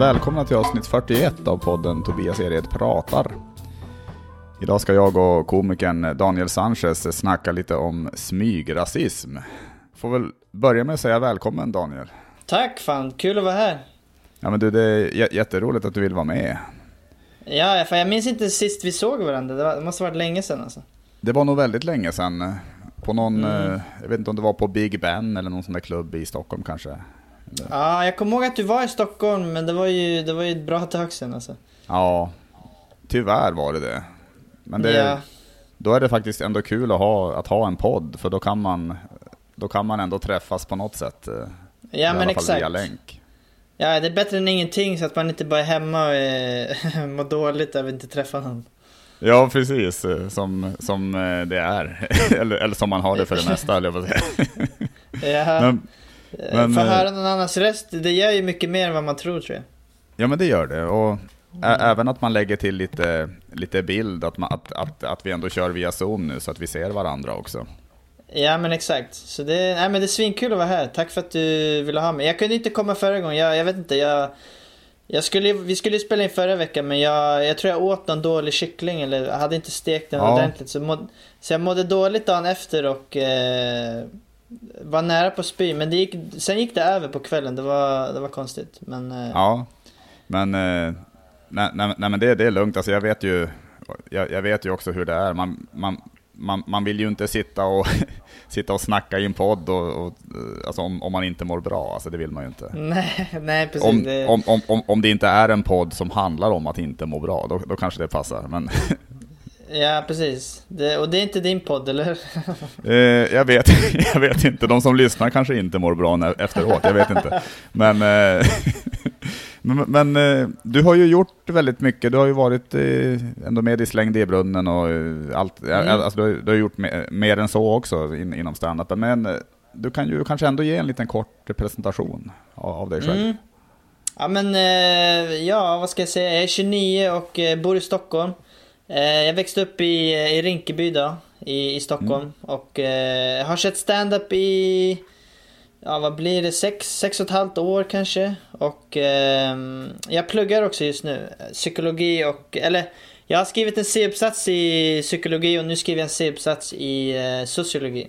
Välkomna till avsnitt 41 av podden Tobias Ered pratar. Idag ska jag och komikern Daniel Sanchez snacka lite om smygrasism. Får väl börja med att säga välkommen Daniel. Tack fan, kul att vara här. Ja men du, det är jätteroligt att du vill vara med. Ja, för jag minns inte sist vi såg varandra. Det, var, det måste ha varit länge sedan alltså. Det var nog väldigt länge sedan. På någon, mm. jag vet inte om det var på Big Ben eller någon sån där klubb i Stockholm kanske. Ja, jag kommer ihåg att du var i Stockholm, men det var ju, det var ju ett bra tag sedan alltså. Ja, tyvärr var det det. Men det, ja. då är det faktiskt ändå kul att ha, att ha en podd, för då kan man, då kan man ändå träffas på något sätt. Eh, ja, men exakt. Via länk. Ja, det är bättre än ingenting så att man inte bara är hemma och eh, mår dåligt över att inte träffa någon. Ja, precis. Eh, som, som det är. eller, eller som man har det för det mesta, eller jag säga. ja. Men, men, Få höra någon annans röst, det gör ju mycket mer än vad man tror tror jag. Ja, men det gör det. Och mm. även att man lägger till lite, lite bild, att, man, att, att, att vi ändå kör via Zoom nu så att vi ser varandra också. Ja men exakt. Så det, nej, men det är svinkul att vara här. Tack för att du ville ha mig. Jag kunde inte komma förra gången. Jag, jag vet inte. Jag, jag skulle, vi skulle spela in förra veckan men jag, jag tror jag åt någon dålig kyckling eller hade inte stekt den ja. ordentligt. Så, må, så jag mådde dåligt dagen efter och eh, var nära på spy. Men det gick, sen gick det över på kvällen. Det var, det var konstigt. Men, eh, ja, men, eh, nej, nej, nej, men det, det är lugnt. Alltså jag vet ju jag, jag, vet ju också hur det är. Man, man, man, man vill ju inte sitta och, sitta och snacka i en podd och, och, alltså om, om man inte mår bra. Alltså det vill man ju inte. Nej, nej precis. Om, det... Om, om, om, om det inte är en podd som handlar om att inte må bra, då, då kanske det passar. Men Ja, precis. Det, och det är inte din podd, eller eh, jag, vet, jag vet inte. De som lyssnar kanske inte mår bra efteråt, jag vet inte. Men, eh, men, men eh, du har ju gjort väldigt mycket. Du har ju varit eh, ändå med i Släng i brunnen och eh, allt. Mm. Alltså, du, du, har gjort mer, mer än så också in, inom standupen. Men du kan ju kanske ändå ge en liten kort presentation av, av dig själv. Mm. Ja, men ja, vad ska jag säga? Jag är 29 och bor i Stockholm. Eh, jag växte upp i, i Rinkeby då, i, i Stockholm. Mm. Och eh, har sett stand-up i, ja vad blir det, sex, sex och ett halvt år kanske. Och eh, jag pluggar också just nu, psykologi och, eller jag har skrivit en C-uppsats i psykologi och nu skriver jag en C-uppsats i eh, sociologi.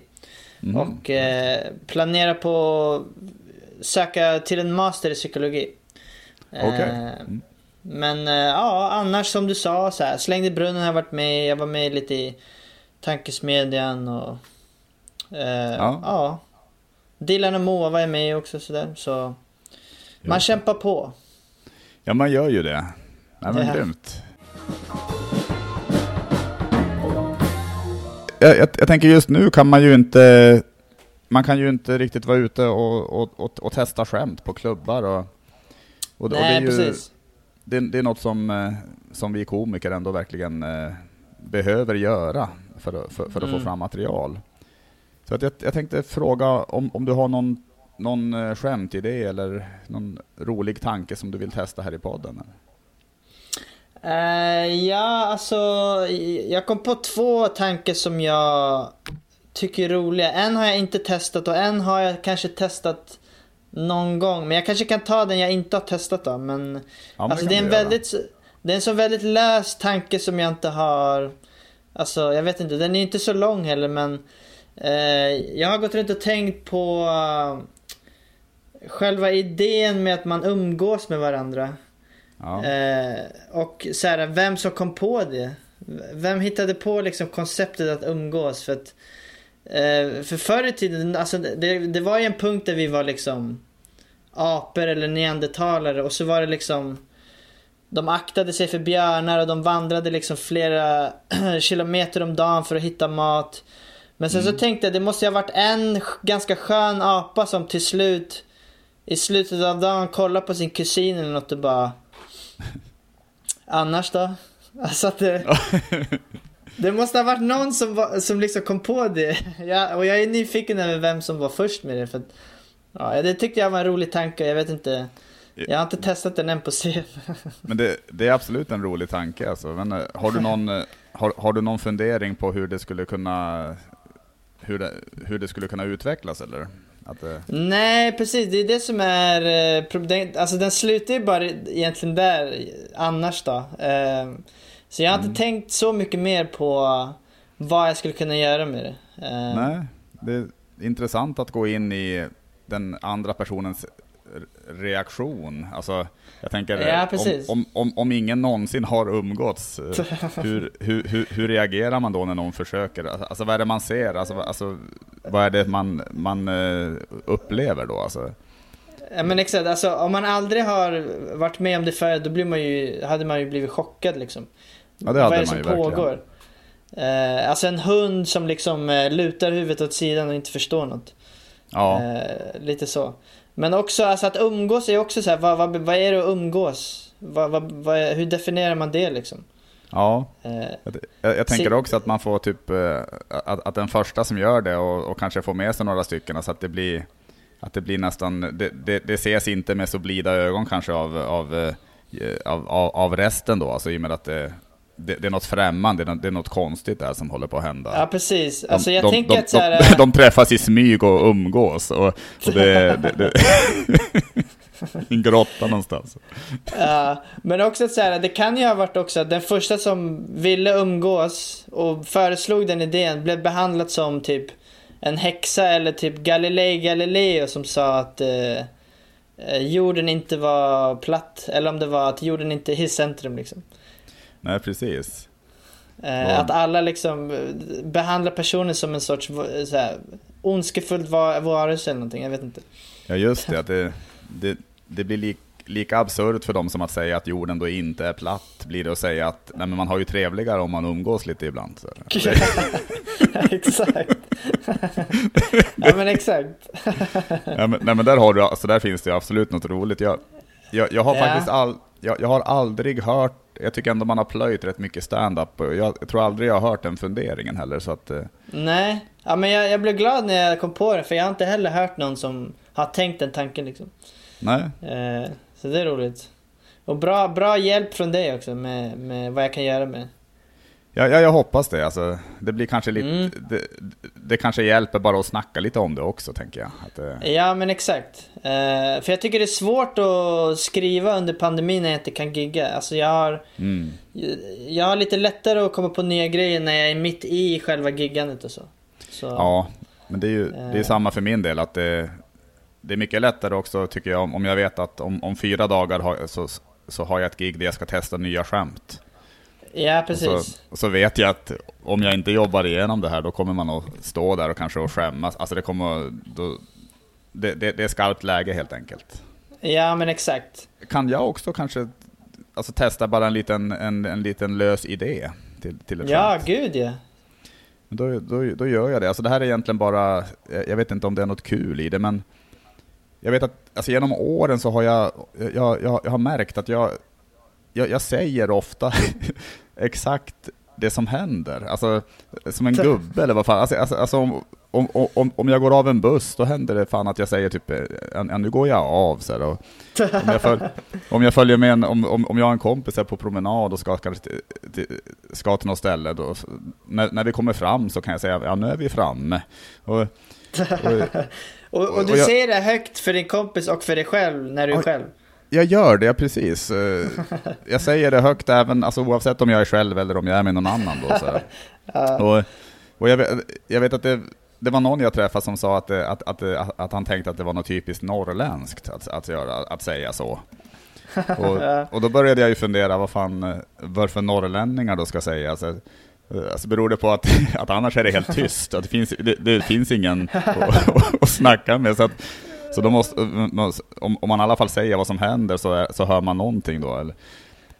Mm. Och eh, planerar på att söka till en master i psykologi. Okej. Okay. Eh, mm. Men eh, ja, annars som du sa, så här, Slängde brunnen har jag varit med Jag var med lite i Tankesmedjan och... Eh, ja. ja. Dilan och Moa var jag med också sådär, så... Man Just. kämpar på. Ja, man gör ju det. Nej, men grymt. Jag, jag, jag, tänker just nu kan man ju inte... Man kan ju inte riktigt vara ute och, och, och, och testa skämt på klubbar och... och, Nej, och det är ju, precis det, det, är något som, eh, som vi komiker ändå verkligen eh, behöver göra för, för, för att mm. få fram material. Så att jag, jag tänkte fråga om, om du har någon, någon eh, skämtidé eller någon rolig tanke som du vill testa här i podden? Uh, ja, alltså jag kom på två tankar som jag tycker är roliga. En har jag inte testat och en har jag kanske testat någon gång. Men jag kanske kan ta den jag inte har testat då. Men, ja, alltså, det, är en väldigt, det är en så väldigt lös tanke som jag inte har... Alltså jag vet inte, den är inte så lång heller men eh, jag har gått runt och tänkt på uh, själva idén med att man umgås med varandra. Ja. Eh, och så här, vem som kom på det. Vem hittade på liksom konceptet att umgås? För att för förr i tiden, alltså det, det var ju en punkt där vi var liksom apor eller neandertalare och så var det liksom de aktade sig för björnar och de vandrade liksom flera kilometer om dagen för att hitta mat. Men sen mm. så tänkte jag det måste ha varit en ganska skön apa som till slut i slutet av dagen kollar på sin kusin eller något och bara Annars då? Alltså att det, Det måste ha varit någon som, var, som liksom kom på det. Ja, och jag är nyfiken över vem som var först med det. För att, ja, det tyckte jag var en rolig tanke. Jag vet inte. Jag har inte testat den än på scen. Men det, det, är absolut en rolig tanke. Alltså. Men, eh, har, du någon, eh, har, har, du någon fundering på hur det skulle kunna hur det, hur det skulle kunna utvecklas eller? Att, eh, Nej, precis. Det är det som är... eh, prob- Alltså den slutar ju bara egentligen där annars då. Så jag har Mm. inte tänkt så mycket mer på vad jag skulle kunna göra med det. Eh, nej, det är intressant att gå in i den andra personens reaktion. Alltså, jag tänker, Ja, om, om, om, om ingen någonsin har umgåtts, eh, hur, hur, hur, hur reagerar man då när någon försöker? Alltså, Alltså vad är det man ser? Alltså, vad- alltså, vad är det man, man eh, upplever då? Alltså, Ja men exakt, alltså om man aldrig har varit med om det förut då blir man ju, hade man ju blivit chockad liksom. Ja, det hade Vad är det man som ju verkligen. pågår? Eh, alltså en hund som liksom eh, lutar huvudet åt sidan och inte förstår något. Ja, Eh, lite så. Men också alltså att umgås är också så här, vad, vad, vad är det att umgås? Vad, vad, vad, hur definierar man det liksom? ja. Jag, jag, tänker också att man får typ, att, att den första som gör det och, och kanske får med sig några stycken, så att det blir, att det blir nästan, det, det, det ses inte med så blida ögon kanske av, av, av, av, av resten då, alltså i och med att det, det, det är något främmande, det är något, konstigt där som håller på att hända. ja precis, De, alltså jag de, tänker de, att så här, de, de träffas i smyg och umgås och, och det, det, det i en grotta någonstans. Ja, men också så här, det kan ju ha varit också att den första som ville umgås och föreslog den idén blev behandlad som typ en häxa eller typ Galilei Galileo som sa att eh, eh, jorden inte var platt. Eller om det var att jorden inte är i centrum liksom. Nej, precis. Eh, Ja. Att alla liksom eh, behandlar personen som en sorts så här, ondskefullt va- varelse eller någonting, jag vet inte. Ja just det, att det, det, det blir lik, lika absurt för dem som att säga att jorden då inte är platt, blir det att säga att nej, men man har ju trevligare om man umgås lite ibland. Så. exakt. ja men exakt. Ja, men, nej men där, har du, alltså, där finns det absolut något roligt. Jag, jag, jag har Ja. faktiskt all, jag, jag har aldrig hört, jag tycker ändå man har plöjt rätt mycket stand-up. Jag, jag tror aldrig jag har hört den funderingen heller. Så att, eh, Nej, ja, men jag, jag blev glad när jag kom på det för jag har inte heller hört någon som har tänkt den tanken liksom. nej, Eh, så det är roligt. Och bra, bra hjälp från dig också med, med vad jag kan göra med. Ja, ja, jag hoppas det. Alltså, det blir kanske lite, Mm. det, det kanske hjälper bara att snacka lite om det också, tänker jag. Att, eh, Ja men exakt. Eh, för jag tycker det är svårt att skriva under pandemin när jag inte kan gigga. Alltså jag har, mm. jag har lite lättare att komma på nya grejer när jag är mitt i själva giggandet och så. så Ja, men det är ju det är Eh. samma för min del. att det, det är mycket lättare också, tycker jag, om, om jag vet att om, om fyra dagar har, så, så har jag ett gig där jag ska testa nya skämt. Ja Och precis. så, och så vet jag att om jag inte jobbar igenom det här, då kommer man att stå där och kanske att skämmas. Alltså det kommer då, det, det, det är skarpt läge helt enkelt. Ja men exakt. Kan jag också kanske alltså, testa bara en liten, en, en liten lös idé till, till ett Ja skämt? gud ja. Då, då, då gör jag det. Alltså det här är egentligen bara, eh, jag vet inte om det är något kul i det, men jag vet att alltså genom åren så har jag, jag, jag, jag har märkt att jag, jag, jag säger ofta exakt det som händer. Alltså som en gubbe eller vad fan. Alltså, alltså, alltså om, om, om, om jag går av en buss, då händer det fan att jag säger typ, ja, nu går jag av. Så här, och, om, jag följ, om jag följer med en, om, om, om jag har en kompis här på promenad och ska, kanske till, till, ska till något ställe, då, när, när vi kommer fram så kan jag säga, ja nu är vi framme. Och, och, Och, och du jag- säger det högt för din kompis och för dig själv när du är själv. Jag gör det, precis. Eh, Jag säger det högt även, alltså, oavsett om jag är själv eller om jag är med någon annan. Då, så. Och, och jag, vet, jag vet att det, det var någon jag träffade som sa att, det- att, att, att, att han tänkte att det var något typiskt norrländskt att, att, göra, att säga så. Och, och då började jag ju fundera vad fan, eh, varför norrlänningar då ska säga. Alltså, eh, alltså beror det på att, att annars är det helt tyst, att det finns, det, det finns ingen att, att, att snacka med. Så, att, så då måste, om, om man i alla fall säger vad som händer så, är, så hör man någonting då. Eller?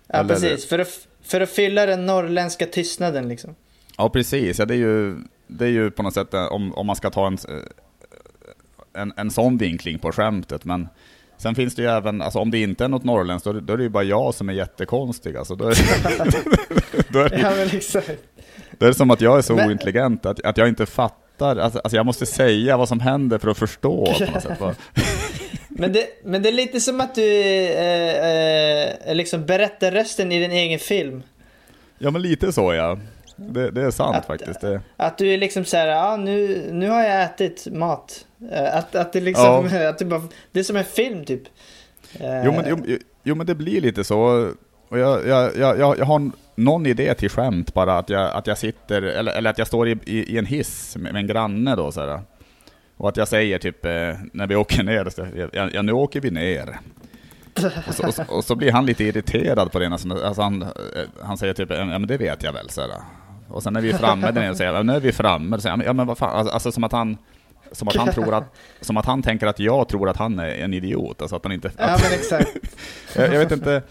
Ja Eller- precis, för att, för att fylla den norrländska tystnaden liksom. Ja, precis. Ja, det, är ju, det är ju på något sätt, eh, om, om man ska ta en, eh, en, en sån vinkling på skämtet. Men sen finns det ju även, alltså om det inte är något norrländskt, då, då är det ju bara jag som är jättekonstig. Alltså, då, är, då, är det, Ja men exakt. då är det som att jag är så Men- ointelligent, att, att jag inte fattar. Alltså, alltså jag måste säga vad som händer för att förstå på något sätt. Men det, men det är lite som att du eh, eh, liksom berättar rösten i din egen film. Ja, men lite så ja. Det, det är sant att, faktiskt. Det... Att du är liksom så här, ja nu, nu har jag ätit mat. Eh, att, att det liksom, ja. att det, bara, det är som en film typ. Jo men, jo, jo men det blir lite så. Och jag, jag, jag, jag har någon idé till skämt bara, att jag, att jag sitter, eller, eller att jag står i, i, i en hiss med, med en granne då så här. Och att jag säger typ, eh, när vi åker ner, så, ja, ja nu åker vi ner. Och så, och, så, och så, blir han lite irriterad på det, alltså, han, eh, han säger typ, ja men det vet jag väl. Så här. Och sen när vi är framme där nere, säger jag, nu är vi framme. Så säger ja men vad fan, alltså, alltså som att han som att, han tror att, som att han tänker att jag tror att han är en idiot. Alltså att han inte... Att, ja, men exakt. jag, jag, vet inte.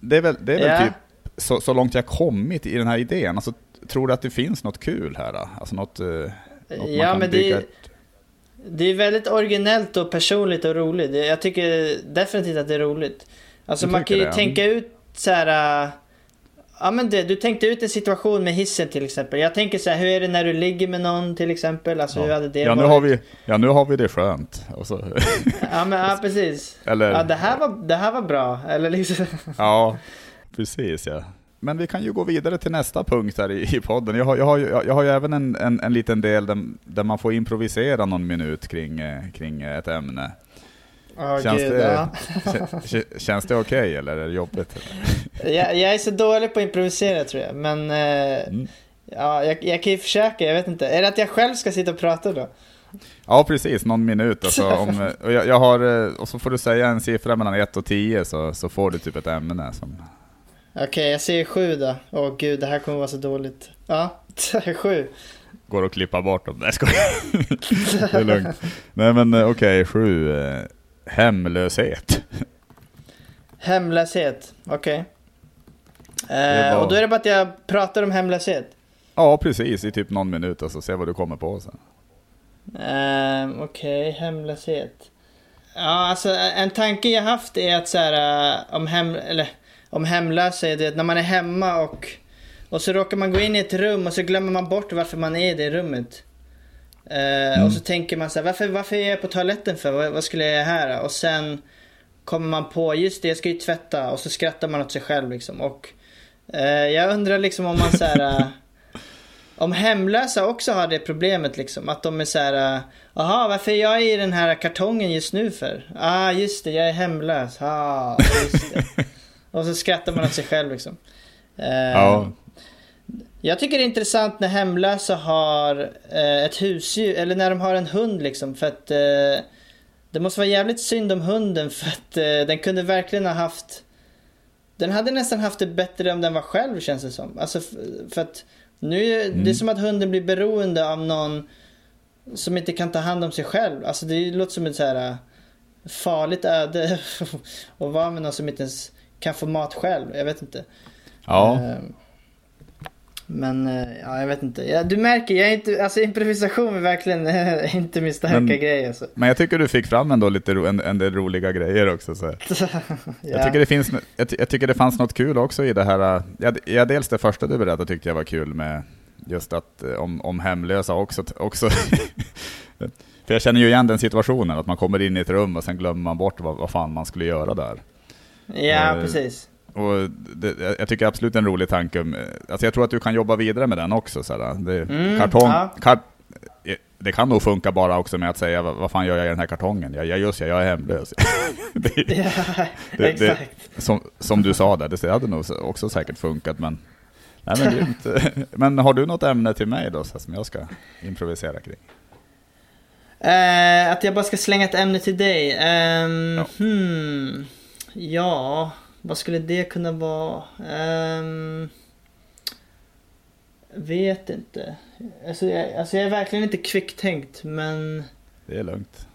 Det är väl, det är väl yeah. typ så, så långt jag kommit i den här idén. Alltså, tror du att det finns något kul här? Då? Alltså något, något ja, men det, ett... det är väldigt originellt och personligt och roligt. Jag tycker definitivt att det är roligt. Alltså man kan ju det, tänka ut så här Ja men det, du tänkte ut en situation med hissen till exempel. Jag tänker så här, hur är det när du ligger med någon till exempel? Alltså ja. hur hade det ja, varit? Nu har vi, ja nu har vi det skönt. Så. ja men ja, precis. Eller... Ja det här, var, det här var bra. Eller liksom. ja, precis ja. Men vi kan ju gå vidare till nästa punkt här i, i podden. Jag har, jag har, jag har ju även en, en, en liten del där, där man får improvisera någon minut kring, eh, kring ett ämne. Oh, känns, Gud, det, ja. känns det okej okay, eller är det jobbigt? jag, jag, är så dålig på att improvisera tror jag, men eh, mm. ja, jag, jag, kan ju försöka, jag vet inte. Är det att jag själv ska sitta och prata då? Ja, precis. Någon minut. Alltså, om, och, jag, jag har, eh, och så får du säga en siffra mellan 1 och 10 så, så får du typ ett ämne. Som... Okej, okay, jag säger 7 då. Åh gud, det här kommer vara så dåligt. Ja, 7. Går att klippa bort dem. Nej, skojar. det är lugnt. Nej men eh, okej, okay, 7. Hemlöshet. Hemlöshet, okej. Okay. Eh, var... Och då är det bara att jag pratar om hemlöshet? Ja, precis. I typ någon minut och så ser vad du kommer på sen. Eh, okej, okay. hemlöshet. Ja, alltså en tanke jag haft är att så här, uh, om, hem, eller, om hemlösa är det när man är hemma och, och så råkar man gå in i ett rum och så glömmer man bort varför man är i det rummet. Eh, mm. Och så tänker man så här, varför, varför är jag på toaletten för? Vad, vad, skulle jag göra här? Och sen kommer man på, just det, jag ska ju tvätta. Och så skrattar man åt sig själv liksom. Och uh, jag undrar liksom om man så här, uh, om hemlösa också har det problemet liksom. Att de är så här, jaha, varför är jag i den här kartongen just nu för? Ah, just det, jag är hemlös. Ah, just det. och så skrattar man åt sig själv liksom. ja. Jag tycker det är intressant när hemlösa har eh, ett husdjur, eller när de har en hund liksom. För att eh, det måste vara jävligt synd om hunden för att eh, den kunde verkligen ha haft... Den hade nästan haft det bättre om den var själv känns det som. Alltså för att nu, mm. det är som att hunden blir beroende av någon som inte kan ta hand om sig själv. Alltså det låter som ett så här eh, farligt öde att vara med någon som inte ens kan få mat själv. Jag vet inte. Ja. Uh, men eh, ja, jag vet inte. Du märker, jag är inte, alltså improvisation är verkligen inte min starka men, grej. Alltså. Men jag tycker du fick fram ändå lite ro, en, en del roliga grejer också. Så. ja. jag, tycker det finns, jag, jag, tycker det fanns något kul också i det här. Eh, ja, ja, dels det första du berättade tyckte jag var kul med just att eh, om, om hemlösa också. också För jag känner ju igen den situationen, att man kommer in i ett rum och sen glömmer man bort vad, vad fan man skulle göra där. Ja, och, precis. Och det, jag tycker absolut en rolig tanke. Alltså jag tror att du kan jobba vidare med den också. Så det, mm, kartong, ja. kart, det kan nog funka bara också med att säga vad fan gör jag i den här kartongen? Jag, jag just jag är hemlös. det, ja, det, exakt. som, som du sa där, det hade nog också säkert funkat. Men, nej, men, men har du något ämne till mig då som jag ska improvisera kring? Uh, att jag bara ska slänga ett ämne till dig? Um, ja. Hmm, ja. Vad skulle det kunna vara? Um, vet inte. Alltså jag, alltså jag är verkligen inte kvicktänkt men... Det är lugnt.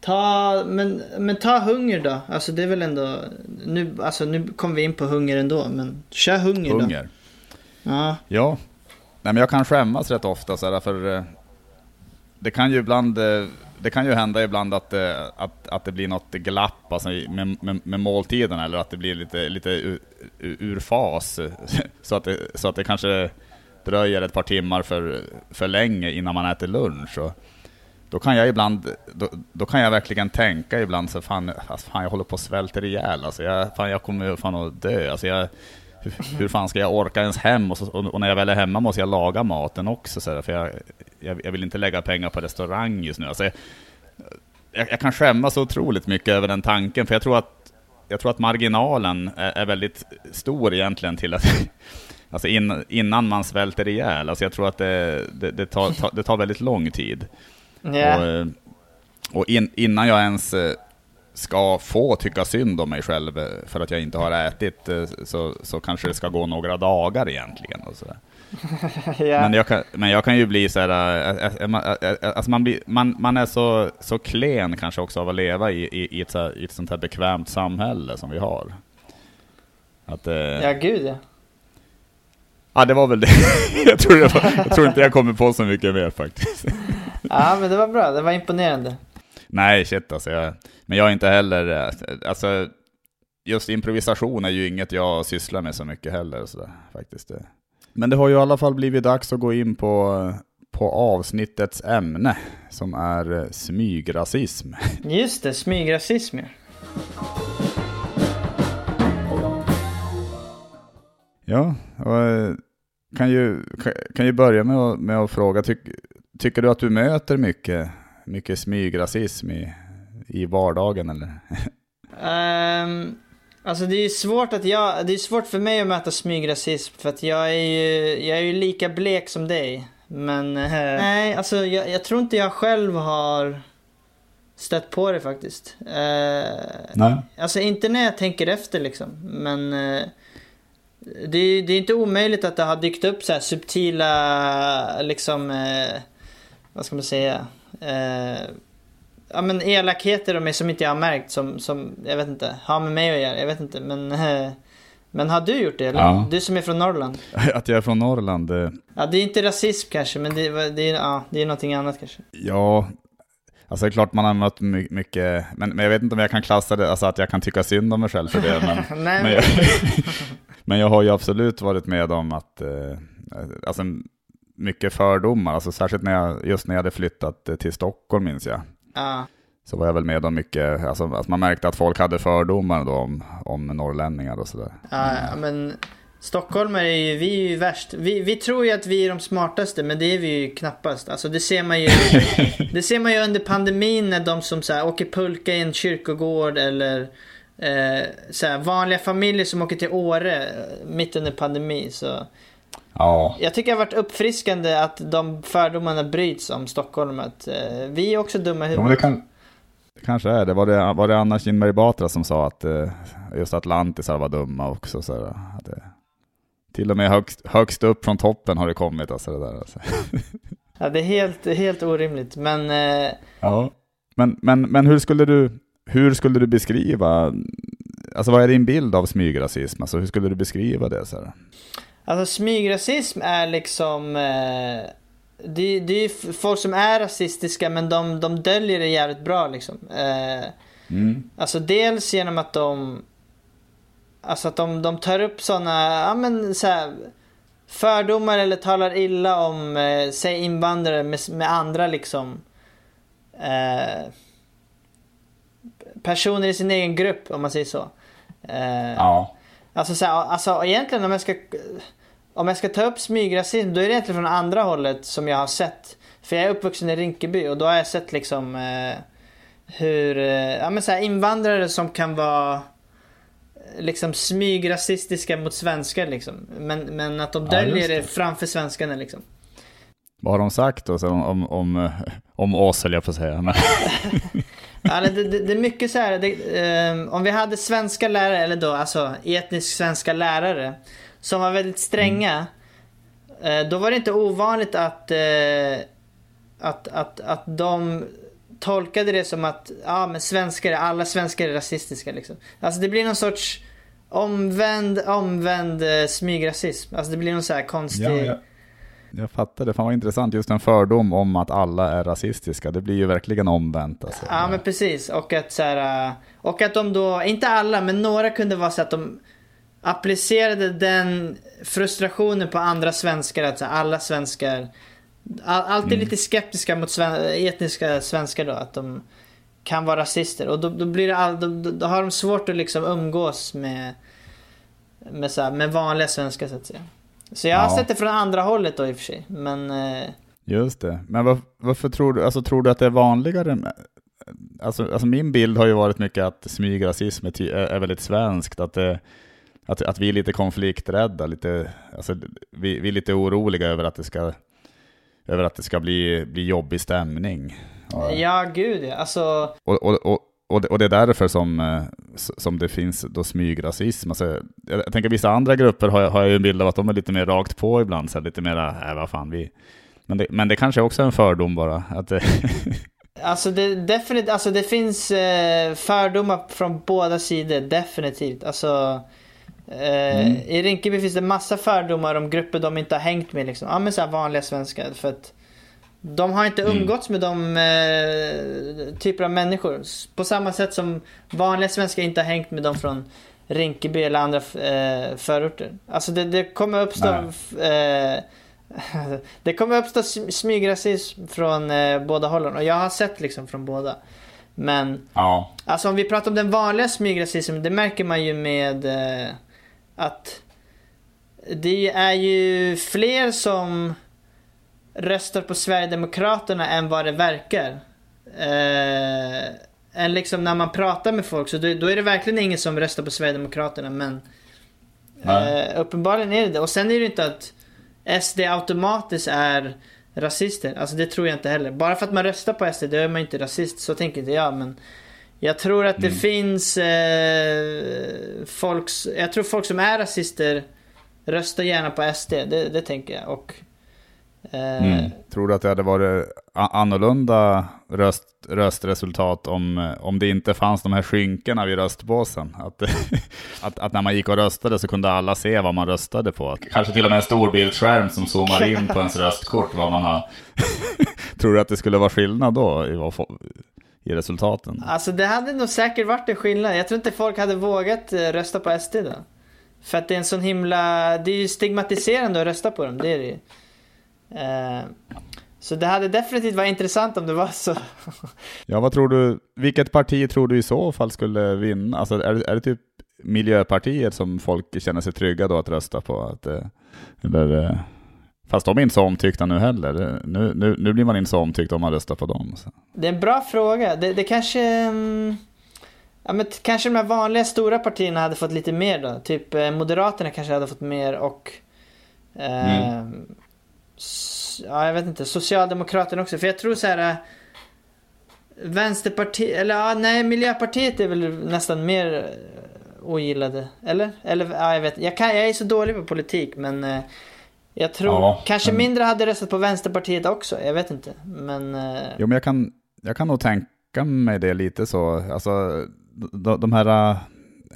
Ta, men, men ta hunger då. Alltså det är väl ändå... Nu, alltså nu kommer vi in på hunger ändå men kör hunger, hunger. då. Hunger? Ja. Ja. Nej men jag kan skämmas rätt ofta så här, för eh, det kan ju ibland eh, det kan ju hända ibland att, eh, att, att det blir något glapp alltså med, med, med måltiden eller att det blir lite, lite ur, ur fas. Så att, det, så att det kanske dröjer ett par timmar för, för länge innan man äter lunch. Och då kan jag ibland, då, då kan jag verkligen tänka ibland så fan, alltså fan jag håller på att svälta ihjäl. Alltså jag, fan jag kommer fan att dö. Alltså jag, hur, fan ska jag orka ens hem? Och, så, och, när jag väl är hemma måste jag laga maten också, så för jag, jag, jag, vill inte lägga pengar på restaurang just nu. Alltså, jag, jag, kan skämmas så otroligt mycket över den tanken, för jag tror att, jag tror att marginalen är, är väldigt stor egentligen till att Alltså in, innan man svälter ihjäl. Alltså jag tror att det, det, det, tar, ta, det tar väldigt lång tid. Yeah. Och, och in, innan jag ens eh, ska få tycka synd om mig själv eh, för att jag inte har ätit så, så kanske det ska gå några dagar egentligen. Och så. yeah. men, jag kan, men jag kan ju bli så här, alltså man, blir, man, man är så, så klen kanske också av att leva i, i, i, ett, i ett sånt här bekvämt samhälle som vi har. Att, ja, gud ja. Ja, det var väl det. jag, tror det var, jag tror inte jag kommer på så mycket mer faktiskt. ja, men det var bra. Det var imponerande. Nej, shit alltså. Jag, men jag är inte heller... Alltså, just improvisation är ju inget jag sysslar med så mycket heller. Så där, faktiskt. Men det har ju i alla fall blivit dags att gå in på, på avsnittets ämne, som är smygrasism. Just det, smygrasism Ja, och kan ju, kan ju börja med att, med att fråga, tyck, tycker du att du möter mycket, mycket smygrasism i, i vardagen eller? Um, alltså det är svårt att jag, det är svårt för mig att möta smygrasism för att jag är ju, jag är ju lika blek som dig. Men uh, nej, alltså jag, jag, tror inte jag själv har stött på det faktiskt. Uh, nej. Alltså inte när jag tänker efter liksom, men uh, det, det, är inte omöjligt att det har dykt upp så subtila, liksom, eh, vad ska man säga, eh, ja men elakheter om mig som inte jag har märkt som, som, jag vet inte, har med mig att göra, jag vet inte, men eh, men har du gjort det eller? Ja. Du som är från Norrland? Att jag är från Norrland? Det... Ja, det är inte rasism kanske, men det, det, är, ja, det är någonting annat kanske. Ja, Alltså det är klart man har mött mycket, men, men jag vet inte om jag kan klassa det, alltså att jag kan tycka synd om mig själv för det. Men, Nej, men, jag, men jag har ju absolut varit med om att, eh, alltså mycket fördomar, alltså särskilt när jag, just när jag hade flyttat till Stockholm minns jag. Så var jag väl med om mycket, alltså, alltså man märkte att folk hade fördomar då om, om norrlänningar och sådär. Ja, men Stockholmare är ju, vi är ju värst. Vi, vi tror ju att vi är de smartaste men det är vi ju knappast. Alltså det ser man ju, det ser man ju under pandemin när de som så här, åker pulka i en kyrkogård eller eh, så här, vanliga familjer som åker till Åre eh, mitt under pandemi. Så ja. Jag tycker det har varit uppfriskande att de fördomarna bryts om Stockholm. Att, eh, vi är också dumma i huvudet. Ja, det, kan, det kanske är det. Var det, var det Anna Kinberg Batra som sa att eh, just atlantisar var dumma också? Så här, det, till och med högst, högst upp från toppen har det kommit alltså det där. Alltså. Ja, det är helt, helt orimligt, men... Eh... Ja, men, men, men hur skulle du, hur skulle du beskriva, alltså vad är din bild av smygrasism? Alltså hur skulle du beskriva det? Så här? Alltså smygrasism är liksom, eh, det, det är folk som är rasistiska men de, de döljer det jävligt bra liksom. Eh, mm. Alltså dels genom att de Alltså att de, de tar upp sådana, ja men så här, fördomar eller talar illa om, eh, säg invandrare med, med andra liksom eh, personer i sin egen grupp om man säger så. Eh, ja. Alltså, så här, alltså egentligen om jag ska om jag ska ta upp smygrasism då är det egentligen från andra hållet som jag har sett. För jag är uppvuxen i Rinkeby och då har jag sett liksom eh, hur, eh, ja men så här, invandrare som kan vara liksom smygrasistiska mot svenskar liksom. Men, men att de döljer ja, det. det framför svenskarna liksom. Vad har de sagt då om, om, om, om oss, höll jag på att säga. ja, det, det, det, är mycket så här, um, om vi hade svenska lärare, eller då alltså etnisk svenska lärare, som var väldigt stränga, mm. då var det inte ovanligt att, uh, att, att, att de tolkade det som att ja, men svenskar, alla svenskar är rasistiska. Liksom. Alltså det blir någon sorts omvänd, omvänd eh, smygrasism. Alltså det blir någon så här konstig... Ja, ja. Jag fattar det. Fan vad intressant. Just en fördom om att alla är rasistiska. Det blir ju verkligen omvänt. Alltså. Ja men precis. Och att, så här, eh, och att de då, inte alla, men några kunde vara så att de applicerade den frustrationen på andra svenskar. Att alla svenskar alltid mm. lite skeptiska mot sven etniska svenskar då. Att de kan vara rasister. Och då, då blir det all, då, då, har de svårt att liksom umgås med med, så här, med vanliga svenskar så att säga. Så jag har Ja. sett det från andra hållet då i och för sig. Men eh, Just det. Men var, varför tror du, alltså tror du att det är vanligare? Med, alltså, alltså min bild har ju varit mycket att smygrasism är, ty- är, är väldigt svenskt, att, det, att, att vi är lite konflikträdda, lite, alltså, vi, vi är lite oroliga över att det ska, över att det ska bli, bli jobbig stämning. Ja. ja, gud ja. Alltså, Och, och, och, och, det, och det är därför som, eh, som det finns då smygrasism. Alltså, jag, tänker vissa andra grupper har, jag- har jag ju en bild av att de är lite mer rakt på ibland, så här, lite mera, äh, vad fan, vi... Men det, men det kanske också är en fördom bara. Att, det- Alltså det, definitivt, alltså det finns eh, fördomar från båda sidor, definitivt. Alltså, eh, Mm. I Rinkeby finns det massa fördomar om grupper de inte har hängt med. Liksom. Ja men så vanliga svenskar. För att de har inte Mm. umgåtts med de eh, typer av människor. På samma sätt som vanliga svenskar inte har hängt med dem från Rinkeby eller andra eh, förorter. Alltså det, det kommer uppstå eh, det kommer uppstå sm- smygrasism från eh, båda hållen och jag har sett liksom från båda. Men ja. alltså om vi pratar om den vanliga smygrasismen, det märker man ju med eh, att det är ju fler som röstar på Sverigedemokraterna än vad det verkar. Eh, än liksom när man pratar med folk så då, då är det verkligen ingen som röstar på Sverigedemokraterna men eh, uppenbarligen är det det. Och sen är det inte att SD automatiskt är rasister. Alltså det tror jag inte heller. Bara för att man röstar på SD, då är man inte rasist. Så tänker inte jag. Men jag tror att det Mm. finns eh, folk, jag tror folk som är rasister röstar gärna på SD. Det, det tänker jag. Och, eh, Mm. Tror du att det hade varit annorlunda röst, röstresultat om, om det inte fanns de här skynkena vid röstbåsen? Att, att, att när man gick och röstade så kunde alla se vad man röstade på. Kanske till och med en stor bildskärm som zoomar in på ens röstkort vad man har. Tror du att det skulle vara skillnad då i, resultaten? Alltså det hade nog säkert varit en skillnad. Jag tror inte folk hade vågat eh, rösta på SD då. För att det är en sån himla... Det är ju stigmatiserande att rösta på dem, det är det ju. Eh, så det hade definitivt varit intressant om det var så. Ja, vad tror du, vilket parti tror du i så fall skulle vinna? Alltså är, är det typ Miljöpartiet som folk känner sig trygga då att rösta på? Att, eh, eller, fast de är inte så omtyckta nu heller. Nu, nu, nu blir man inte så omtyckt om man röstar på dem. Det är en bra fråga. Det, det kanske... mm, Ja, men kanske de här vanliga stora partierna hade fått lite mer då. Typ eh, Moderaterna kanske hade fått mer och... Eh, s- Ja, jag vet inte. Socialdemokraterna också. För jag tror så här... eh, Vänsterpartiet, eller ja, nej, Miljöpartiet är väl nästan mer eh, ogillade. Eller? Eller, ja, jag vet jag, kan, jag är så dålig på politik men... eh, Jag tror, Ja, kanske men- mindre hade röstat på Vänsterpartiet också. Jag vet inte. Men... eh, Jo, men jag kan, jag kan nog tänka mig det lite så. Alltså, de, de här äh,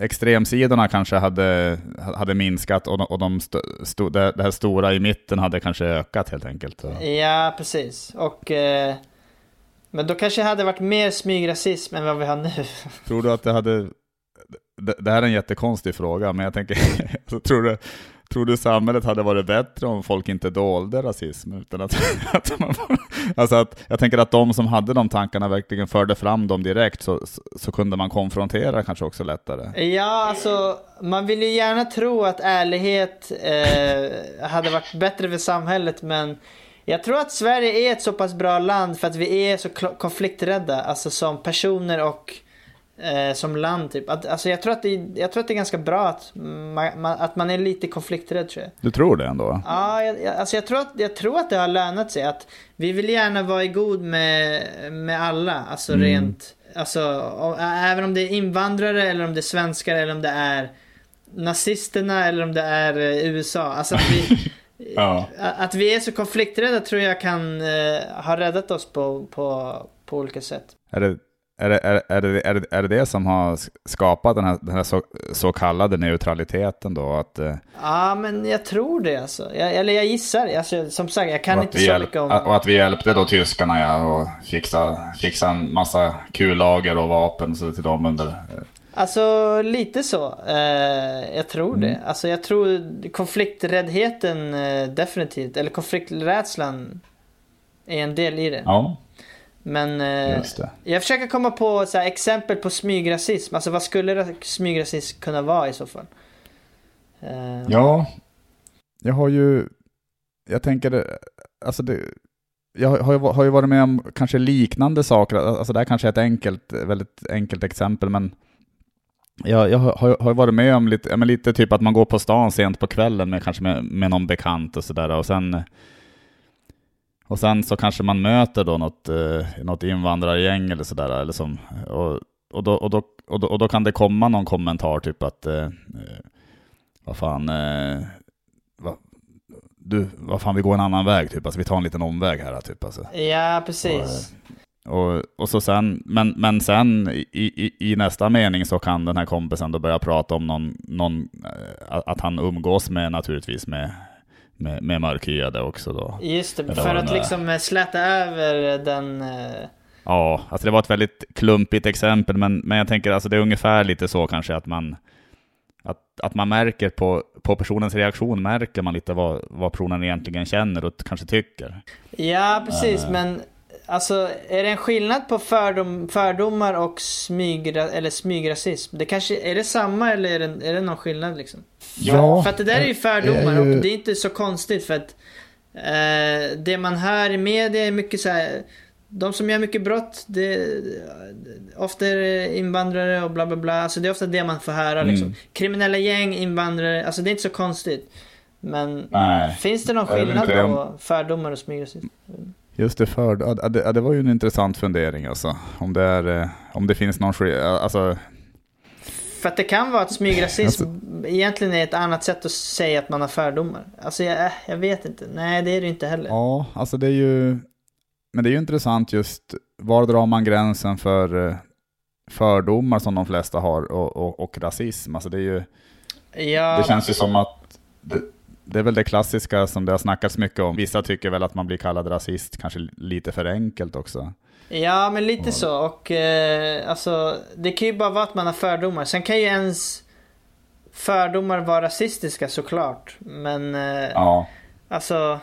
extremsidorna kanske hade, hade minskat och de, och de st, sto, det, här stora i mitten hade kanske ökat helt enkelt. Så. Ja, precis. Och... Eh, men då kanske det hade varit mer smygrasism än vad vi har nu. Tror du att det hade... Det, det här är en jättekonstig fråga, men jag tänker, tror, du, tror du samhället hade varit bättre om folk inte dolde rasism? Utan att, att man, alltså att, jag tänker att de som hade de tankarna verkligen förde fram dem direkt, så, så, så kunde man konfrontera kanske också lättare. Ja, alltså man vill ju gärna tro att ärlighet eh, hade varit bättre för samhället men jag tror att Sverige är ett så pass bra land för att vi är så konflikträdda, alltså som personer och eh, som land typ. Att, alltså jag tror, att det, jag tror att det är ganska bra att man, att man är lite konflikträdd tror jag. Du tror det ändå? Ja, jag, jag- alltså jag, tror att, jag tror att det har lönat sig. Att vi vill gärna vara i god med, med alla. Alltså Mm. rent... Alltså, och, även om det är invandrare eller om det är svenskar eller om det är nazisterna eller om det är eh, USA. Alltså att vi, Ja. att vi är så konflikträdda tror jag kan eh, ha räddat oss på, på, på olika sätt. Är det, är, det, är, är, det, är, det, är det det som har skapat den här, den här så, så kallade neutraliteten då? Att, eh, Ja, men jag tror det alltså. Jag, eller jag gissar. Alltså, som sagt, jag kan inte så hjälp, mycket om... och att vi hjälpte då tyskarna ja, och fixa, fixa en massa kullager och vapen så till dem under... Alltså lite så. Eh, jag tror det. Mm. Alltså jag tror konflikträddheten eh, definitivt, eller konflikträdslan är en del i det. Ja, Men eh, jag försöker komma på så här, exempel på smygrasism. Alltså vad skulle ra- smygrasism kunna vara i så fall? Eh, Ja, jag har ju, jag tänker, alltså det, jag har ju, har ju varit med om kanske liknande saker, alltså det här kanske är ett enkelt, väldigt enkelt exempel, men jag, jag har, har ju varit med om lite, men lite typ att man går på stan sent på kvällen med kanske med, med någon bekant och sådär och sen och sen så kanske man möter då något, eh, något invandrargäng eller sådär, eller som, och, och, då, och, då, och, då, och då kan det komma någon kommentar typ att eh, eh, vad fan, eh, vad, du, vad fan vi går en annan väg typ, alltså vi tar en liten omväg här typ alltså. ja, precis. Och, och så sen, men, men sen i, i, i nästa mening så kan den här kompisen då börja prata om någon, någon eh, att han umgås med naturligtvis med, med, med mörkhyade också då. Just det, Eller för att liksom eh, släta över den... eh, Ja, alltså det var ett väldigt klumpigt exempel, men, men jag tänker alltså det är ungefär lite så kanske att man att, att man märker på, på personens reaktion, märker man lite vad, vad personen egentligen känner och kanske tycker. Ja, precis, Eh. men alltså är det en skillnad på fördom, fördomar och smygra, eller smygrasism? Det kanske, är det samma eller är det, är det någon skillnad liksom? Ja, För att det där är ju fördomar är ju- och det är inte så konstigt för att eh, det man hör i media är mycket så här. De som gör mycket brott, det, ofta är det invandrare och bla bla bla. Alltså det är ofta det man får höra liksom. Mm. Kriminella gäng, invandrare, alltså det är inte så konstigt. Men Nej. finns det någon skillnad på fördomar och smygrasism? Just det, för, ja, det, det var ju en intressant fundering alltså. Om det, är, eh, om det finns någon alltså För att det kan vara att smygrasism Alltså- egentligen är ett annat sätt att säga att man har fördomar. Alltså jag, äh, jag vet inte. Nej det är det inte heller. Ja, alltså det är ju... Men det är ju intressant just, var drar man gränsen för eh, fördomar som de flesta har och, och, och rasism? Alltså det är ju... Ja, Det känns ju som att det, det är väl det klassiska som det har snackats mycket om. Vissa tycker väl att man blir kallad rasist, kanske lite för enkelt också. ja men lite så. Och eh, alltså det kan ju bara vara att man har fördomar. Sen kan ju ens fördomar vara rasistiska såklart. Men eh, Ja. alltså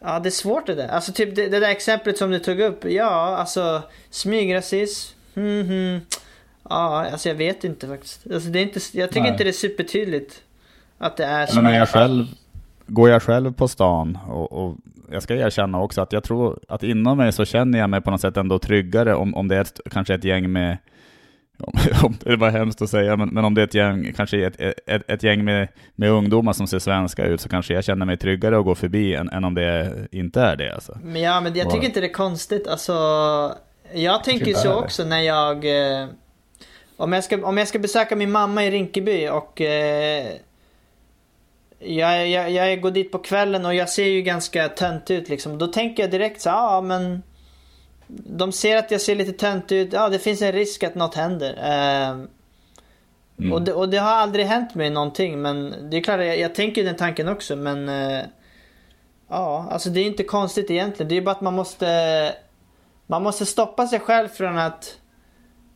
Ja det är svårt det där. Alltså typ det, det där exemplet som du tog upp. Ja alltså smygrasism. Hmm, hmm. Ja alltså jag vet inte faktiskt. Alltså, det är inte, jag tycker Nej. inte det är supertydligt. Att det är Men när jag själv, går jag själv på stan och, och jag ska erkänna också att jag tror att inom mig så känner jag mig på något sätt ändå tryggare om, om det är ett, kanske ett gäng med om, det var hemskt att säga, men, men om det är ett gäng, kanske ett, ett, ett gäng med, med ungdomar som ser svenska ut så kanske jag känner mig tryggare att gå förbi än, än om det inte är det. Alltså. Men ja, men jag Bara- tycker inte det är konstigt. Alltså, jag tänker ju så också när jag... Eh, om, jag ska, om jag ska besöka min mamma i Rinkeby och... Eh, jag, jag, jag går dit på kvällen och jag ser ju ganska tönt ut liksom. Då tänker jag direkt så ja men... De ser att jag ser lite tönt ut. Ja, det finns en risk att något händer. Eh, Mm. och, det, och det har aldrig hänt mig någonting. Men det är klart, jag, jag tänker den tanken också. Men eh, ja, alltså det är inte konstigt egentligen. Det är bara att man måste man måste stoppa sig själv från att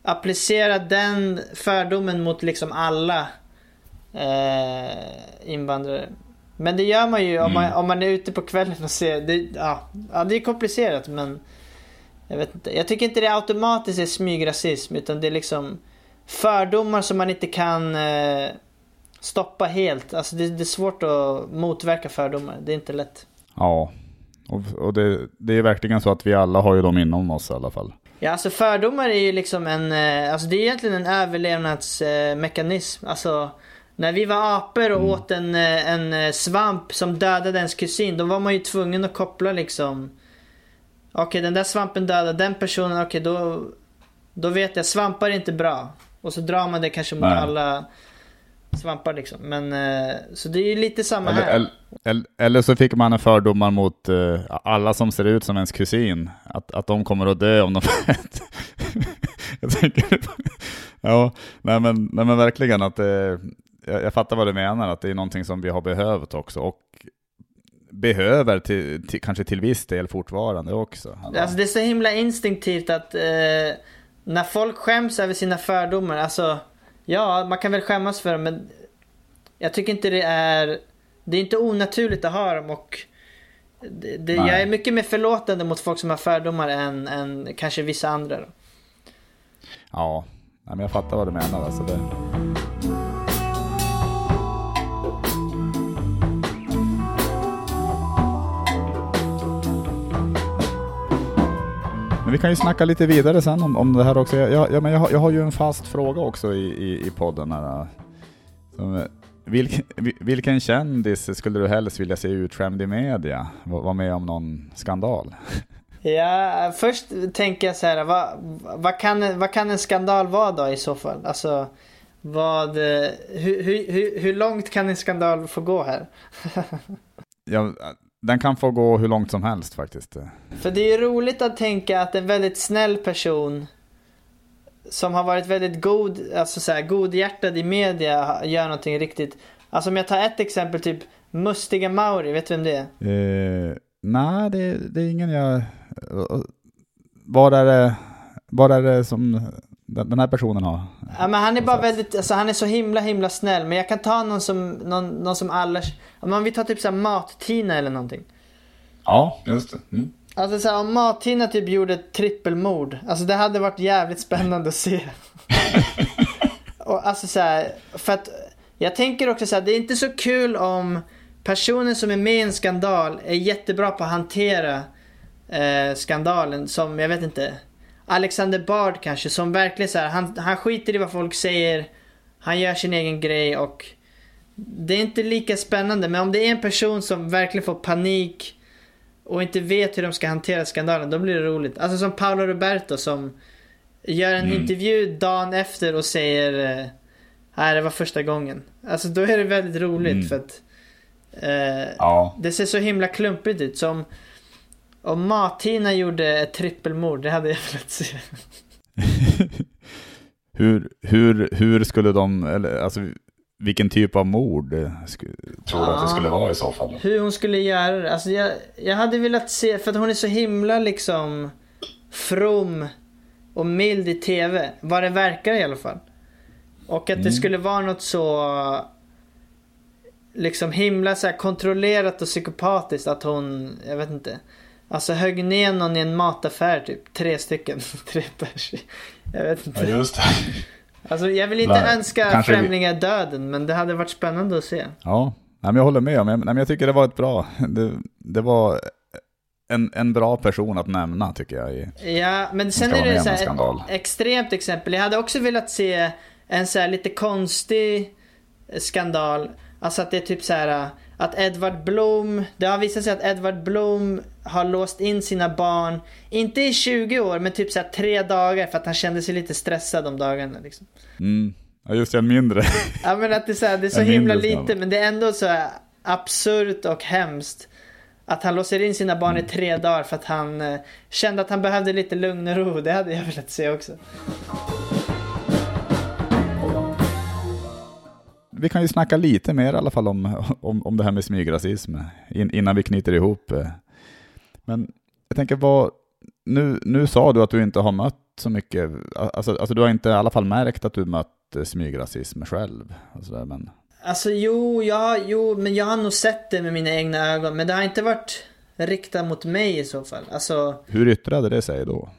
applicera den fördomen mot liksom alla eh, invandrare. Men det gör man ju om, man, Mm. om man är ute på kvällen och ser. Det, ja, ja, det är komplicerat men jag vet inte. Jag tycker inte det automatiskt är smygrasism utan det är liksom fördomar som man inte kan eh, stoppa helt. Alltså det, det är svårt att motverka fördomar. Det är inte lätt. Ja, och, och det, det är verkligen så att vi alla har ju dem inom oss i alla fall. Ja, alltså fördomar är ju liksom en, eh, alltså det är egentligen en överlevnadsmekanism. Alltså när vi var apor och åt en, eh, en eh, svamp som dödade ens kusin, då var man ju tvungen att koppla liksom. Okej, den där svampen dödade den personen, okej då, då vet jag, svampar är inte bra. Och så drar man det kanske mot Nej. alla svampar liksom. Men, eh, så det är ju lite samma Eller, här. eller, eller, så fick man en fördomar mot alla som ser ut som ens kusin. Att, att de kommer att dö om de Jag tänker... ja, nej men, nej men verkligen att det, jag, jag fattar vad du menar, att det är någonting som vi har behövt också. Och behöver till, till, kanske till viss del fortfarande också. Alltså det är så himla instinktivt att eh, när folk skäms över sina fördomar, alltså ja, man kan väl skämmas för dem men jag tycker inte det är, det är inte onaturligt att ha dem och det, det, jag är mycket mer förlåtande mot folk som har fördomar än, än kanske vissa andra. Då. Ja, men jag fattar vad du menar. Alltså det, vi kan ju snacka lite vidare sen om, om det här också. Jag, jag, jag, men jag, har, jag har ju en fast fråga också i, i, i podden här. Som, vilken, vilken kändis skulle du helst vilja se utskämd i media? Var med om någon skandal? Ja, först tänker jag så här, vad, vad, kan, vad kan en skandal vara då i så fall? Alltså, vad, hur, hur, hur långt kan en skandal få gå här? ja, den kan få gå hur långt som helst faktiskt. För det är ju roligt att tänka att en väldigt snäll person som har varit väldigt god, alltså så här, godhjärtad i media gör någonting riktigt. Alltså om jag tar ett exempel, typ Mustiga Mauri, vet du vem det är? Eh, nej, det, det, är ingen jag... Vad är det, vad är det som den här personen har? Ja, men han är bara väldigt, alltså han är så himla himla snäll. Men jag kan ta någon som, någon, någon som alla, om man vill ta typ såhär Mat-Tina eller någonting. Ja, just det. Mm. Alltså så här, om Mat-Tina typ gjorde ett trippelmord. Alltså det hade varit jävligt spännande att se. och alltså så här, för att jag tänker också så här, det är inte så kul om personen som är med i en skandal är jättebra på att hantera eh, skandalen som, jag vet inte, Alexander Bard kanske som verkligen så här, han, han skiter i vad folk säger. Han gör sin egen grej och det är inte lika spännande men om det är en person som verkligen får panik och inte vet hur de ska hantera skandalen, då blir det roligt. Alltså som Paolo Roberto som gör en mm. intervju dagen efter och säger eh, Nej, det var första gången. Alltså då är det väldigt roligt mm. för att eh, ja. det ser så himla klumpigt ut. Som om Martina gjorde ett trippelmord, det hade jag velat se. hur, hur, hur skulle de, eller alltså vilken typ av mord tror du att det skulle vara i så fall? Hur hon skulle göra det. Alltså jag, jag hade velat se, för att hon är så himla liksom from och mild i tv. Vad det verkar i alla fall. Och att mm. det skulle vara något så liksom himla så kontrollerat och psykopatiskt att hon, jag vet inte. Alltså högg ner någon i en mataffär typ. Tre stycken. Tre pers. Jag vet inte. Ja, just det. Alltså jag vill inte Nej, önska främlingar vi... döden, men det hade varit spännande att se. Ja, Nej, men jag håller med. Men, men jag tycker det var ett bra, det, det var en, en bra person att nämna tycker jag. I, ja, men sen är det så här, ett extremt exempel. Jag hade också velat se en så här lite konstig skandal. Alltså att det är typ så här att Edward Blom, det har visat sig att Edward Blom har låst in sina barn, inte i 20 år, men typ så tre dagar för att han kände sig lite stressad om dagarna. Liksom. Mm. Ja, just det, en mindre. ja, men att det är så, här, det är så himla lite, men det är ändå så absurt och hemskt. Att han låser in sina barn mm. i tre dagar för att han eh, kände att han behövde lite lugn och ro. Det hade jag velat se också. Vi kan ju snacka lite mer i alla fall om, om, om det här med smygrasism innan vi knyter ihop. Men jag tänker, vad, nu, nu sa du att du inte har mött så mycket, alltså, alltså du har inte i alla fall märkt att du mött eh, smygrasism själv? Alltså, men... alltså jo, ja, jo, men jag har nog sett det med mina egna ögon, men det har inte varit riktat mot mig i så fall. Alltså, Hur yttrade det sig då?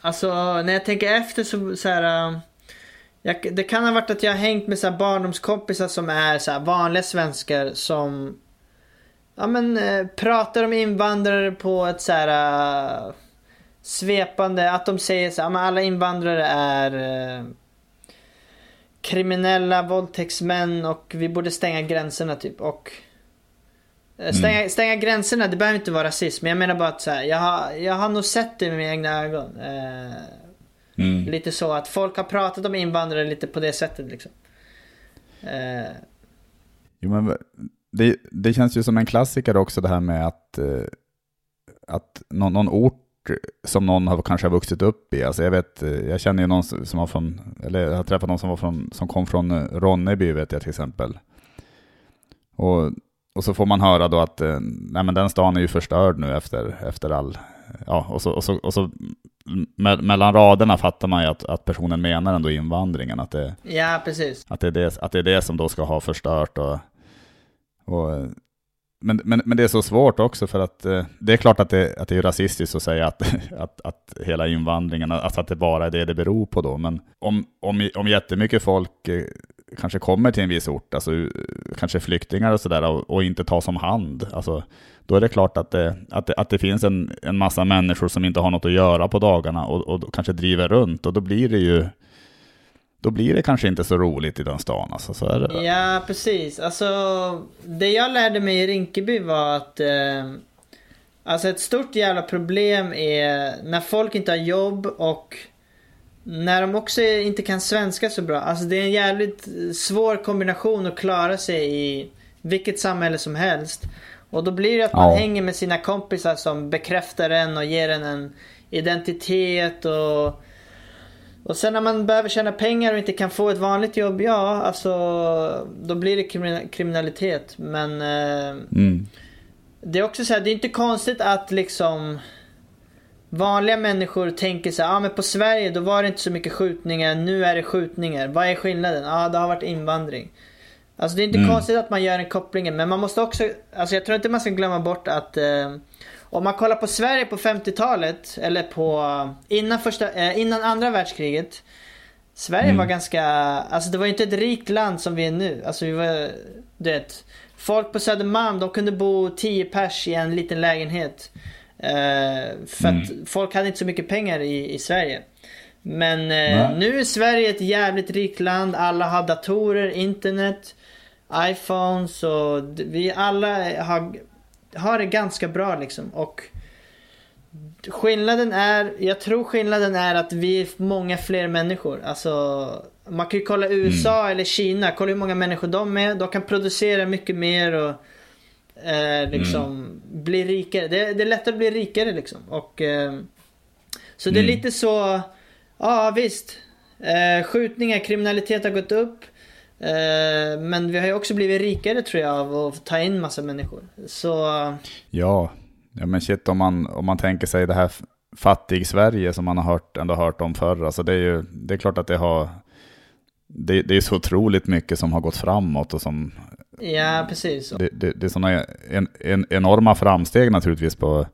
Alltså, när jag tänker efter så, så här jag, det kan ha varit att jag har hängt med så här barndomskompisar som är så vanliga svenskar som ja, men, eh, pratar om invandrare på ett så här uh, svepande, att de säger så här, men alla invandrare är uh, kriminella våldtäktsmän och vi borde stänga gränserna typ. Och uh, stänga, mm. stänga gränserna, det behöver inte vara rasism. Men jag menar bara att så här, jag, har, jag har nog sett det med mina egna ögon. Mm. Lite så att folk har pratat om invandrare lite på det sättet liksom. Eh. Jo, men det, det känns ju som en klassiker också det här med att, eh, att någon, någon ort som någon har kanske har vuxit upp i. Alltså jag, vet, eh, jag känner ju någon som var från, eller jag har träffat någon som, var från, som kom från eh, Ronneby vet jag till exempel. Och, och så får man höra då att nej men den stan är ju förstörd nu efter, efter all, ja, och så, och så, och så me mellan raderna fattar man ju att, att personen menar ändå invandringen. Att det, ja, precis. Att det, är det, att det är det som då ska ha förstört. Och, och, men, men, men det är så svårt också för att eh, det är klart att det, att det är rasistiskt att säga att, att, att hela invandringen, alltså att det bara är det det beror på då. Men om, om, om jättemycket folk eh, kanske kommer till en viss ort, alltså kanske flyktingar och sådär och, och inte tas om hand, alltså då är det klart att det, att det, att det finns en, en massa människor som inte har något att göra på dagarna och, och kanske driver runt och då blir det ju då blir det kanske inte så roligt i den stan. Alltså, så är det. Ja, precis. Alltså, det jag lärde mig i Rinkeby var att eh, alltså ett stort jävla problem är när folk inte har jobb och när de också inte kan svenska så bra. Alltså det är en jävligt svår kombination att klara sig i vilket samhälle som helst. Och då blir det att man ja. hänger med sina kompisar som bekräftar en och ger en en identitet och och sen när man behöver tjäna pengar och inte kan få ett vanligt jobb, ja alltså då blir det kriminalitet. Men eh, mm. det är också så här, det är inte konstigt att liksom vanliga människor tänker så här, ah, men på Sverige då var det inte så mycket skjutningar, nu är det skjutningar. Vad är skillnaden? Ja, ah, det har varit invandring. Alltså det är inte mm. konstigt att man gör den kopplingen, men man måste också, alltså jag tror inte man ska glömma bort att eh, om man kollar på Sverige på 50-talet, eller på innan, första, eh, innan andra världskriget. Sverige mm. var ganska, alltså det var inte ett rikt land som vi är nu. Alltså vi var, du vet. Folk på Södermalm, de kunde bo 10 pers i en liten lägenhet. Eh, för mm. att folk hade inte så mycket pengar i, i Sverige. Men eh, nu är Sverige ett jävligt rikt land. Alla har datorer, internet, iPhones och vi alla har har det ganska bra liksom. Och skillnaden är, jag tror skillnaden är att vi är många fler människor. Alltså, man kan ju kolla USA mm. eller Kina, kolla hur många människor de är. De kan producera mycket mer och eh, liksom mm. bli rikare. Det, det, är lättare att bli rikare liksom. Och, eh, så det är mm. lite så, ja visst. Eh, skjutningar, kriminalitet har gått upp. Eh, men vi har ju också blivit rikare tror jag av att ta in massa människor. Så... Ja, ja men shit om man, om man tänker sig det här fattig-Sverige som man har hört, ändå hört om förr. Alltså det är ju det är klart att det har... Det, det är så otroligt mycket som har gått framåt och som... Ja, precis. Det, det, det är sådana en, en, enorma framsteg naturligtvis på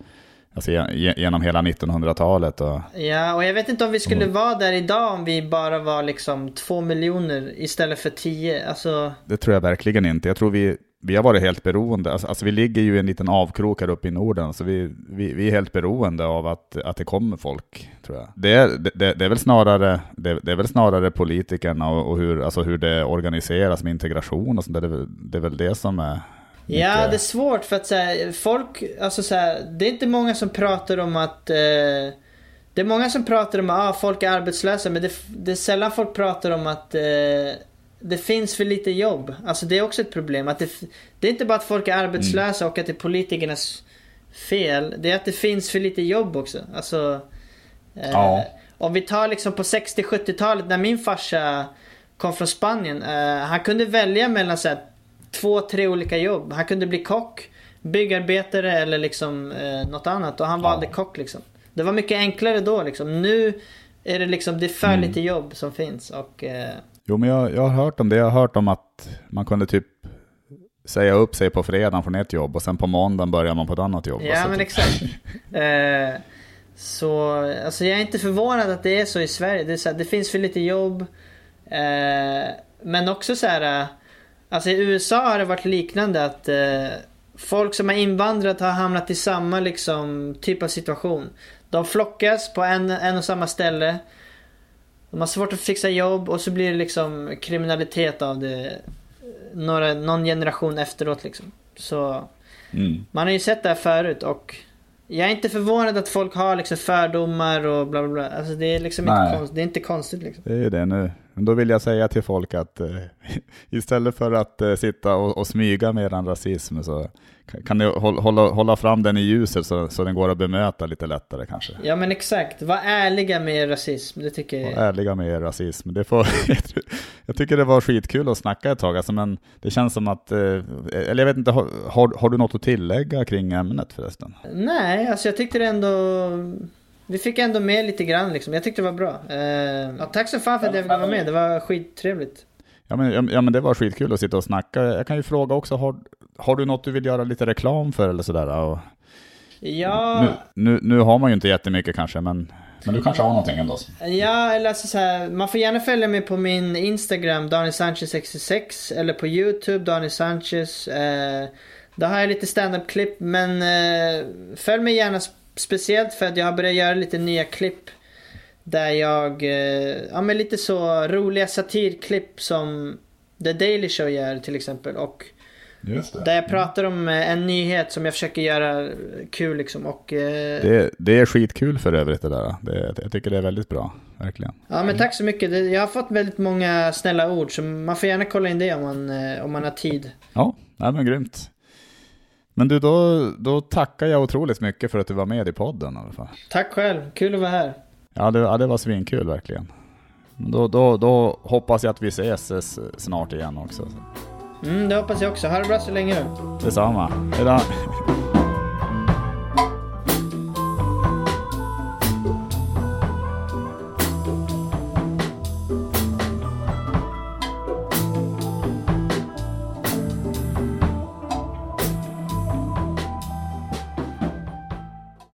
Alltså genom hela 1900-talet. Och... Ja, och jag vet inte om vi skulle vara där idag om vi bara var liksom två miljoner istället för tio. Alltså... Det tror jag verkligen inte. Jag tror vi, vi har varit helt beroende. Alltså, alltså vi ligger ju i en liten avkrok här uppe i Norden, så vi, vi, vi är helt beroende av att, att det kommer folk, tror jag. Det är, det, det är, väl, snarare, det, det, är väl snarare politikerna och, och, hur, alltså hur det organiseras med integration och sånt där. Det, det är väl det som är Ja, det är svårt för att så folk, alltså så här, det är inte många som pratar om att eh, Det är många som pratar om att ah, folk är arbetslösa men det, det är sällan folk pratar om att eh, det finns för lite jobb. Alltså det är också ett problem. Att det, det är inte bara att folk är arbetslösa mm. och att det är politikernas fel. Det är att det finns för lite jobb också. Alltså, eh, ja. Om vi tar liksom på 60-70-talet när min farsa kom från Spanien. Eh, han kunde välja mellan så här, två, tre olika jobb. Han kunde bli kock, byggarbetare eller liksom eh, något annat. Och han ja. valde kock liksom. Det var mycket enklare då liksom. Nu är det liksom, det är för mm. lite jobb som finns. Och, eh... Jo men jag, jag har hört om det. Jag har hört om att man kunde typ säga upp sig på fredagen från ett jobb och sen på måndagen börjar man på ett annat jobb. Ja men typ. exakt. eh, så alltså jag är inte förvånad att det är så i Sverige. Det, så här, det finns för lite jobb. Eh, men också så här Alltså i USA har det varit liknande att eh, folk som har invandrat har hamnat i samma liksom typ av situation. De flockas på en, en och samma ställe. De har svårt att fixa jobb och så blir det liksom kriminalitet av det några, någon generation efteråt liksom. Så mm. man har ju sett det här förut och jag är inte förvånad att folk har liksom fördomar och bla bla bla. Alltså det är liksom inte, konst, det är inte konstigt liksom. Det är ju det nu. Men då vill jag säga till folk att eh, istället för att eh, sitta och, och smyga med en rasism så kan ni hålla, hålla fram den i ljuset så, så den går att bemöta lite lättare kanske. Ja men exakt, var ärliga med er rasism. Det tycker jag. Var ärliga med er rasism. Det får, jag tycker det var skitkul att snacka ett tag, alltså, men det känns som att, eh, eller jag vet inte, har, har, har du något att tillägga kring ämnet förresten? Nej, alltså jag tyckte det ändå vi fick ändå med lite grann liksom. Jag tyckte det var bra. Eh, ja, tack så fan för att jag fick vara med. Det var skittrevligt. Ja men, ja men det var skitkul att sitta och snacka. Jag kan ju fråga också, har, har du något du vill göra lite reklam för eller sådär? Och, ja... Nu, nu, nu, har man ju inte jättemycket kanske, men, men du kanske har någonting ändå? Ja, eller alltså så här, man får gärna följa mig på min Instagram, Daniel Sanchez 66 eller på YouTube, Daniel Sanchez. Eh, Då har jag lite stand-up-klipp men eh, följ mig gärna speciellt för att jag har börjat göra lite nya klipp. Där jag, eh, ja men lite så roliga satirklipp som The Daily Show gör till exempel. Och där jag pratar om eh, en nyhet som jag försöker göra kul liksom. Och, eh, Det, det är skitkul för övrigt det där. Det, jag tycker det är väldigt bra, verkligen. Ja men tack så mycket. Jag har fått väldigt många snälla ord så man får gärna kolla in det om man, om man har tid. Ja, nej, men grymt. Men du, då, då tackar jag otroligt mycket för att du var med i podden i alla fall. Tack själv, kul att vara här. Ja, det, ja, det var svinkul verkligen. Då, då, då hoppas jag att vi ses eh, snart igen också. Mm, det hoppas jag också. Ha det bra så länge. Detsamma. Hejdå.